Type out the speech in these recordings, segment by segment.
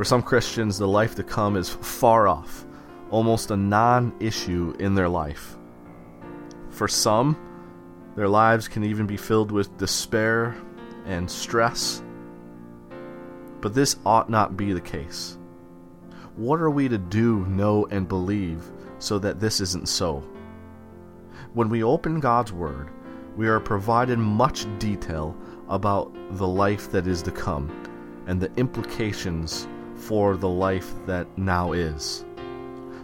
For some Christians, the life to come is far off, almost a non issue in their life. For some, their lives can even be filled with despair and stress. But this ought not be the case. What are we to do, know, and believe so that this isn't so? When we open God's Word, we are provided much detail about the life that is to come and the implications for the life that now is.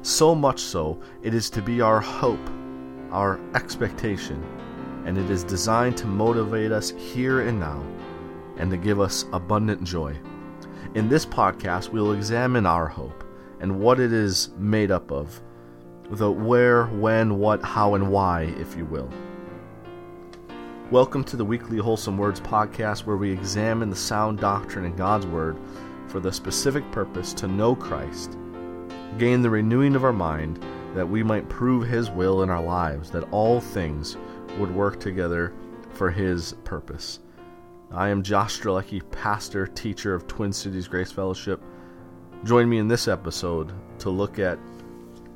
So much so, it is to be our hope, our expectation, and it is designed to motivate us here and now and to give us abundant joy. In this podcast, we'll examine our hope and what it is made up of the where, when, what, how, and why, if you will. Welcome to the weekly Wholesome Words podcast, where we examine the sound doctrine in God's Word for the specific purpose to know Christ, gain the renewing of our mind, that we might prove His will in our lives, that all things would work together for His purpose. I am Josh Strelecki, pastor, teacher of Twin Cities Grace Fellowship. Join me in this episode to look at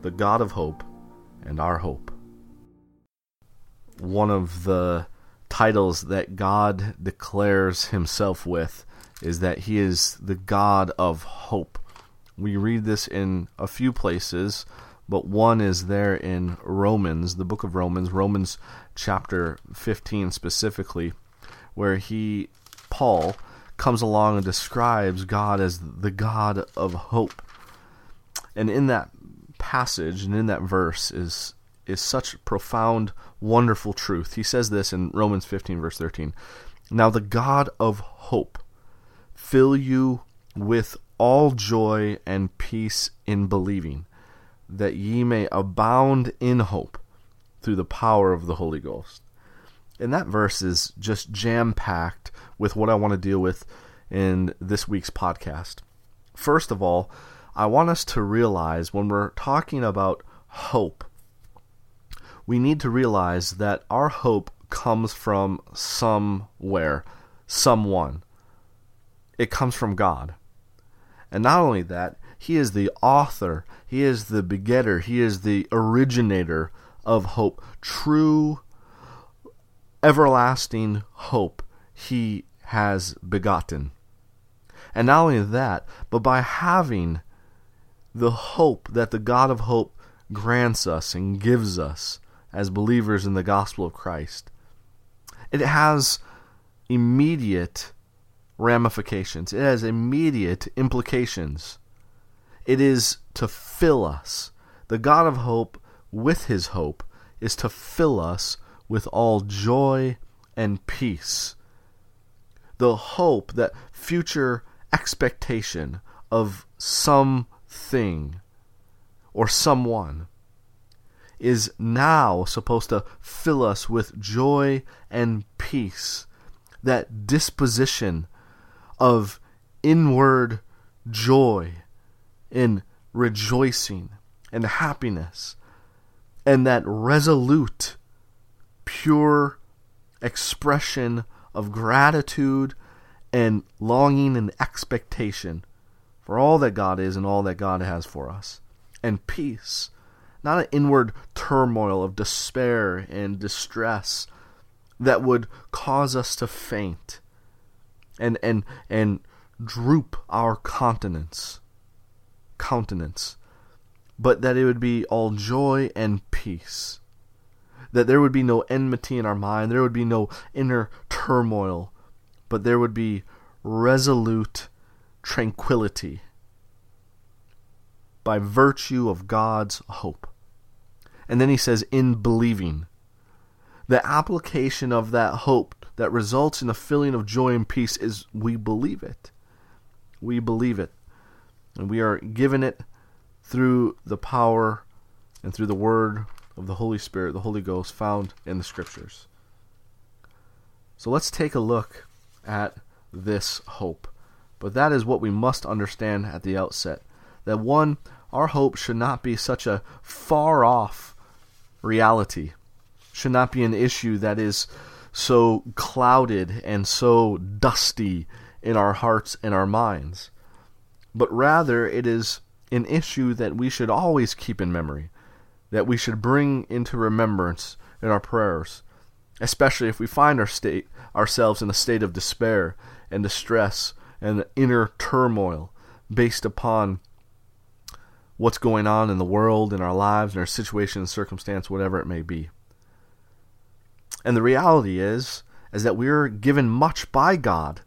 the God of hope and our hope. One of the titles that God declares himself with is that he is the God of hope. We read this in a few places, but one is there in Romans, the book of Romans, Romans chapter 15 specifically, where he, Paul, comes along and describes God as the God of hope. And in that passage and in that verse is is such profound, wonderful truth. He says this in Romans 15, verse 13. Now the God of hope fill you with all joy and peace in believing, that ye may abound in hope through the power of the Holy Ghost. And that verse is just jam packed with what I want to deal with in this week's podcast. First of all, I want us to realize when we're talking about hope, we need to realize that our hope comes from somewhere, someone. It comes from God. And not only that, He is the author, He is the begetter, He is the originator of hope. True, everlasting hope He has begotten. And not only that, but by having the hope that the God of hope grants us and gives us as believers in the gospel of Christ. It has immediate ramifications, it has immediate implications. It is to fill us. The God of hope, with his hope, is to fill us with all joy and peace. The hope, that future expectation of some thing or someone is now supposed to fill us with joy and peace. That disposition of inward joy and rejoicing and happiness, and that resolute, pure expression of gratitude and longing and expectation for all that God is and all that God has for us. And peace, not an inward turmoil of despair and distress that would cause us to faint and and and droop our countenance countenance but that it would be all joy and peace that there would be no enmity in our mind there would be no inner turmoil but there would be resolute tranquility by virtue of God's hope. And then he says, in believing. The application of that hope that results in a feeling of joy and peace is we believe it. We believe it. And we are given it through the power and through the word of the Holy Spirit, the Holy Ghost, found in the Scriptures. So let's take a look at this hope. But that is what we must understand at the outset. That one, our hope should not be such a far off reality, should not be an issue that is so clouded and so dusty in our hearts and our minds. but rather it is an issue that we should always keep in memory, that we should bring into remembrance in our prayers, especially if we find our state, ourselves in a state of despair and distress and inner turmoil based upon what's going on in the world, in our lives, in our situation and circumstance, whatever it may be. And the reality is, is that we're given much by God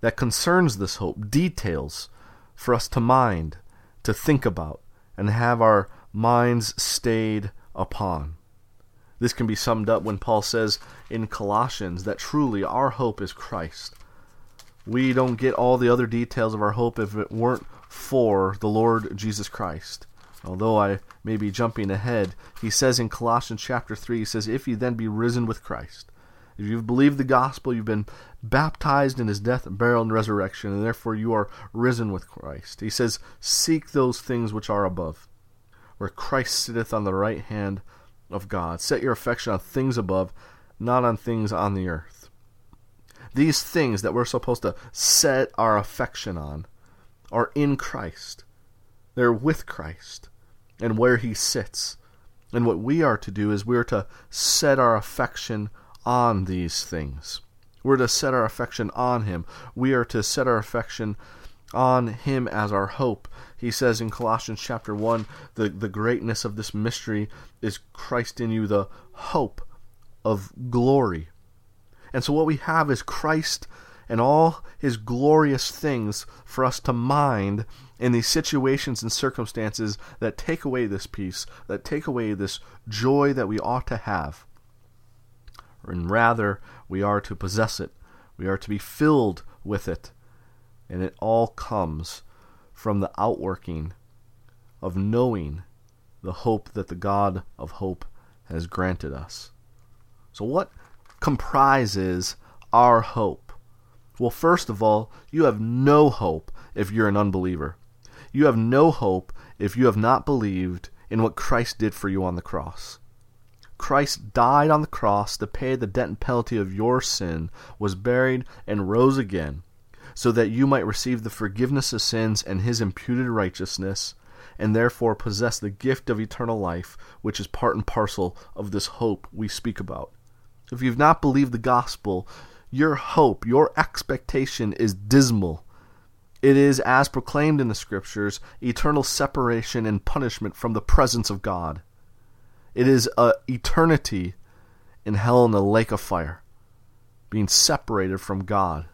that concerns this hope, details for us to mind, to think about, and have our minds stayed upon. This can be summed up when Paul says in Colossians that truly our hope is Christ. We don't get all the other details of our hope if it weren't for the Lord Jesus Christ. Although I may be jumping ahead, he says in Colossians chapter 3, he says, If you then be risen with Christ, if you've believed the gospel, you've been baptized in his death, burial, and resurrection, and therefore you are risen with Christ. He says, Seek those things which are above, where Christ sitteth on the right hand of God. Set your affection on things above, not on things on the earth. These things that we're supposed to set our affection on are in Christ. They're with Christ and where he sits. And what we are to do is we're to set our affection on these things. We're to set our affection on him. We are to set our affection on him as our hope. He says in Colossians chapter 1, the, the greatness of this mystery is Christ in you, the hope of glory. And so what we have is Christ and all his glorious things for us to mind in these situations and circumstances that take away this peace, that take away this joy that we ought to have. And rather, we are to possess it. We are to be filled with it. And it all comes from the outworking of knowing the hope that the God of hope has granted us. So, what comprises our hope? Well, first of all, you have no hope if you're an unbeliever. You have no hope if you have not believed in what Christ did for you on the cross. Christ died on the cross to pay the debt and penalty of your sin, was buried, and rose again, so that you might receive the forgiveness of sins and his imputed righteousness, and therefore possess the gift of eternal life, which is part and parcel of this hope we speak about. If you've not believed the gospel, your hope, your expectation is dismal it is, as proclaimed in the Scriptures, eternal separation and punishment from the presence of God. It is a eternity in hell in the lake of fire, being separated from God.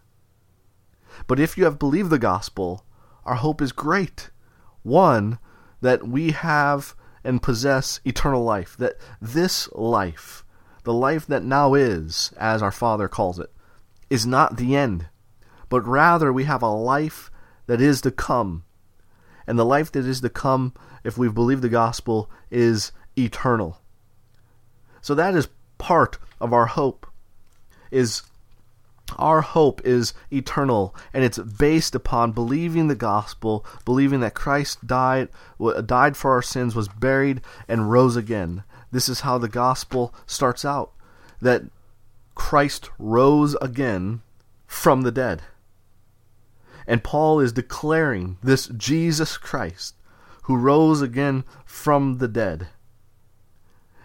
But if you have believed the gospel, our hope is great. One, that we have and possess eternal life, that this life, the life that now is, as our Father calls it, is not the end, but rather we have a life that is to come. And the life that is to come, if we believe the gospel, is eternal. So that is part of our hope. Is our hope is eternal and it's based upon believing the gospel, believing that Christ died died for our sins, was buried and rose again. This is how the gospel starts out. That Christ rose again from the dead. And Paul is declaring this Jesus Christ who rose again from the dead.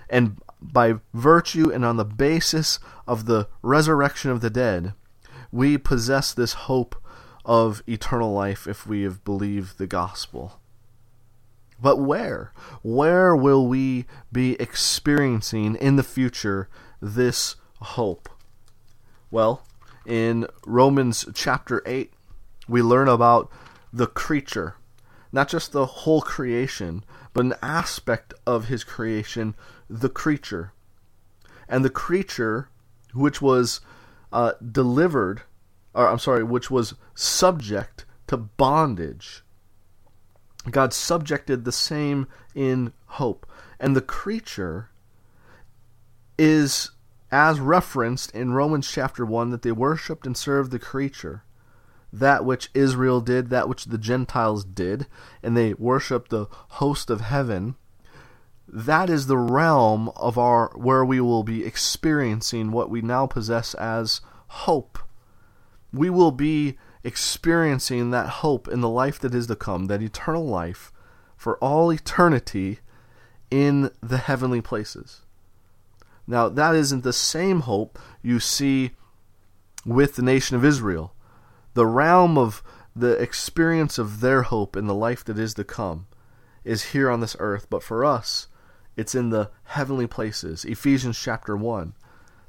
And by virtue and on the basis of the resurrection of the dead, we possess this hope of eternal life if we have believed the gospel. But where? Where will we be experiencing in the future this hope? Well, in Romans chapter 8, we learn about the creature, not just the whole creation, but an aspect of his creation, the creature. And the creature, which was uh, delivered, or I'm sorry, which was subject to bondage. God subjected the same in hope. And the creature is, as referenced in Romans chapter 1, that they worshiped and served the creature that which Israel did, that which the Gentiles did, and they worship the host of heaven, that is the realm of our where we will be experiencing what we now possess as hope. We will be experiencing that hope in the life that is to come, that eternal life for all eternity in the heavenly places. Now, that isn't the same hope you see with the nation of Israel. The realm of the experience of their hope in the life that is to come is here on this earth, but for us, it's in the heavenly places. Ephesians chapter 1.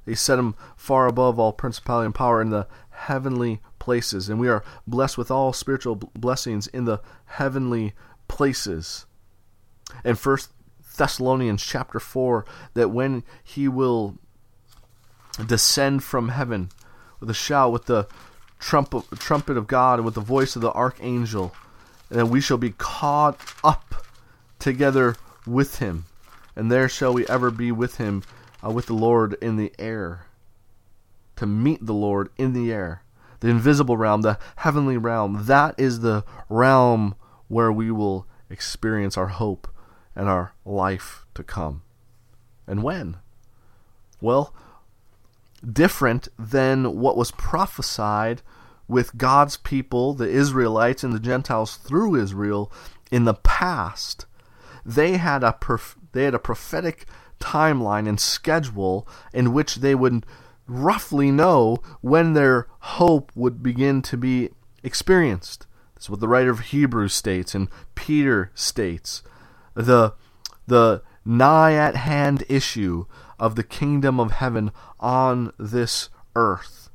They set him far above all principality and power in the heavenly places, and we are blessed with all spiritual blessings in the heavenly places. And First Thessalonians chapter 4 that when he will descend from heaven with a shout, with the trumpet, trumpet of God, with the voice of the archangel, and then we shall be caught up together with him, and there shall we ever be with him, uh, with the Lord in the air, to meet the Lord in the air. The invisible realm, the heavenly realm, that is the realm where we will experience our hope and our life to come. And when? Well, different than what was prophesied with God's people, the Israelites and the Gentiles through Israel in the past. They had a they had a prophetic timeline and schedule in which they would roughly know when their hope would begin to be experienced. That's what the writer of Hebrews states and Peter states. The the nigh at hand issue of the kingdom of heaven on this earth.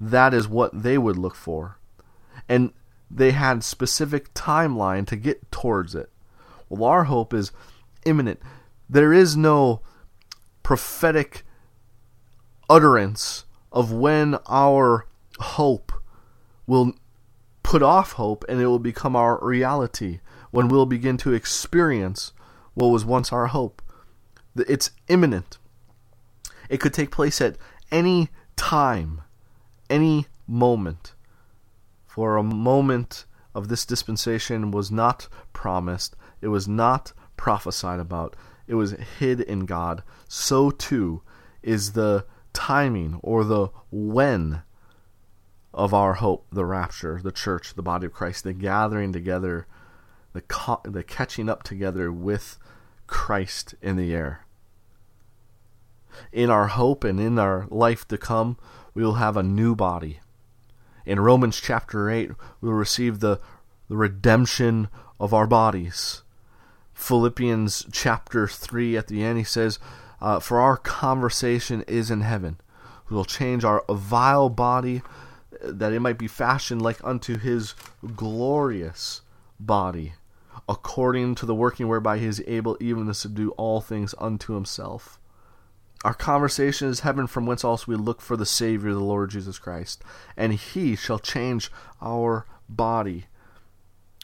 That is what they would look for. And they had specific timeline to get towards it. Well, our hope is imminent. There is no prophetic utterance of when our hope will put off hope and it will become our reality, when we'll begin to experience what was once our hope. It's imminent. It could take place at any time, any moment. For a moment of this dispensation was not promised, it was not prophesied about, it was hid in God. So too is the timing or the when of our hope, the rapture, the church, the body of Christ, the gathering together, the, the catching up together with Christ in the air. In our hope and in our life to come, we will have a new body. In Romans chapter 8, we will receive the, the redemption of our bodies. Philippians chapter 3 at the end, he says, uh, For our conversation is in heaven. We will change our vile body that it might be fashioned like unto his glorious body, according to the working whereby he is able even to subdue all things unto himself. Our conversation is heaven from whence also we look for the Savior, the Lord Jesus Christ, and he shall change our body.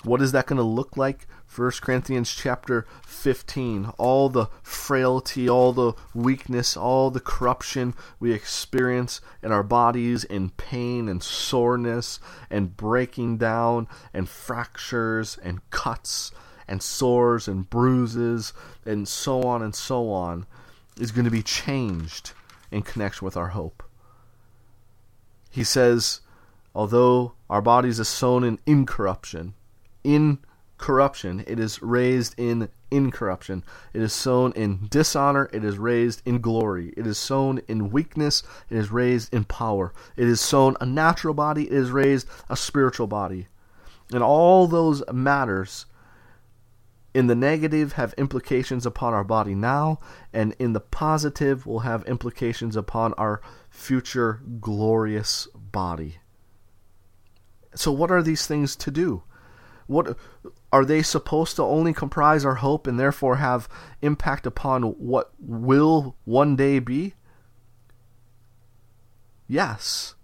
What is that going to look like? 1 Corinthians chapter 15. All the frailty, all the weakness, all the corruption we experience in our bodies in pain and soreness and breaking down and fractures and cuts and sores and bruises and so on and so on is going to be changed in connection with our hope. He says, although our bodies are sown in incorruption, in corruption, it is raised in incorruption. It is sown in dishonor, it is raised in glory. It is sown in weakness, it is raised in power. It is sown a natural body, it is raised a spiritual body. And all those matters in the negative have implications upon our body now, and in the positive will have implications upon our future glorious body. So, what are these things to do? What are they supposed to only comprise our hope and therefore have impact upon what will one day be? Yes.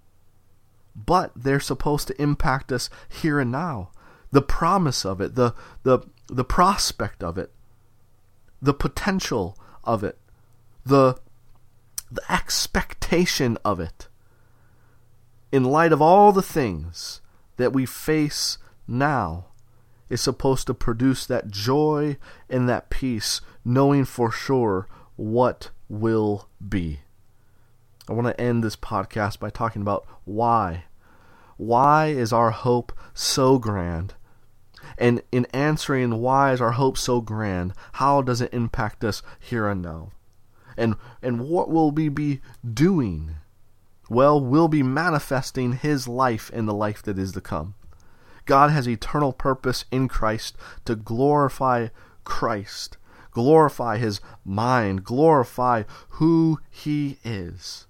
But they're supposed to impact us here and now. The promise of it, the the the prospect of it, the potential of it, the, the expectation of it, in light of all the things that we face now, is supposed to produce that joy and that peace, knowing for sure what will be. I want to end this podcast by talking about why. why is our hope so grand? And in answering why is our hope so grand, how does it impact us here and now? And and what will we be doing? Well, we'll be manifesting his life in the life that is to come. God has eternal purpose in Christ to glorify Christ, glorify his mind, glorify who he is.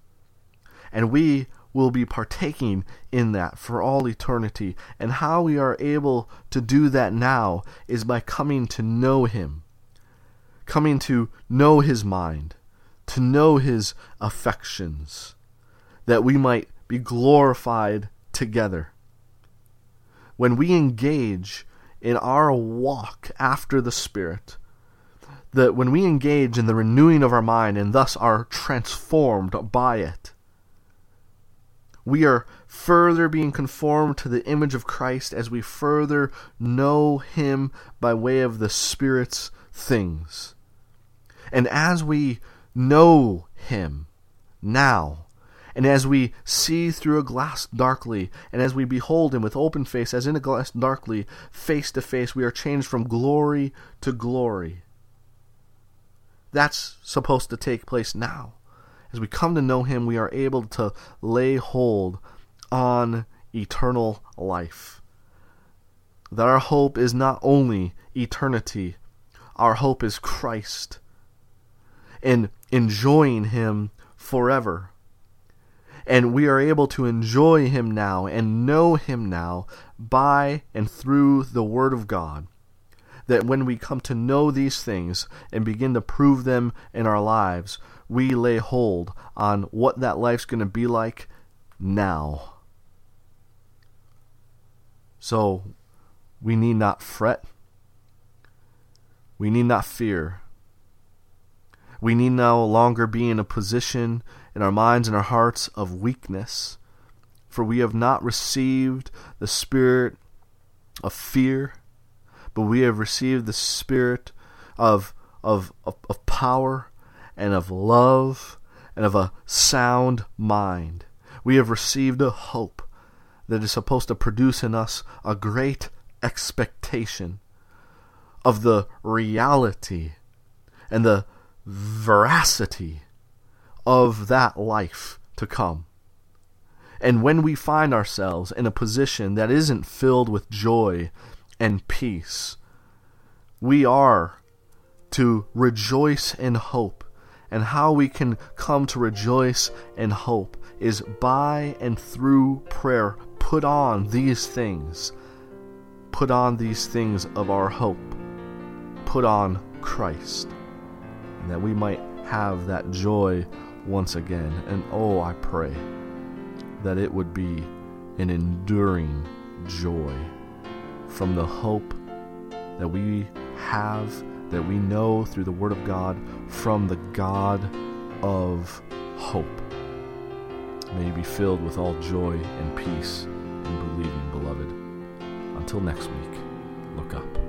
And we will be partaking in that for all eternity. And how we are able to do that now is by coming to know him, coming to know his mind, to know his affections, that we might be glorified together when we engage in our walk after the Spirit, that when we engage in the renewing of our mind and thus are transformed by it, we are further being conformed to the image of Christ as we further know Him by way of the Spirit's things. And as we know Him now, and as we see through a glass darkly, and as we behold him with open face, as in a glass darkly, face to face, we are changed from glory to glory. That's supposed to take place now. As we come to know him, we are able to lay hold on eternal life. That our hope is not only eternity, our hope is Christ and enjoying him forever and we are able to enjoy Him now and know Him now by and through the Word of God. That when we come to know these things and begin to prove them in our lives, we lay hold on what that life's going to be like now. So we need not fret. We need not fear. We need no longer be in a position in our minds and our hearts of weakness. For we have not received the spirit of fear, but we have received the spirit of, of, of, of power and of love and of a sound mind. We have received a hope that is supposed to produce in us a great expectation of the reality and the veracity of that life to come. And when we find ourselves in a position that isn't filled with joy and peace, we are to rejoice in hope. And how we can come to rejoice in hope is by and through prayer. Put on these things. Put on these things of our hope. Put on Christ. And that we might have that joy once again. And oh, I pray that it would be an enduring joy from the hope that we have, that we know through the Word of God, from the God of hope. May you be filled with all joy and peace in believing, beloved. Until next week, look up.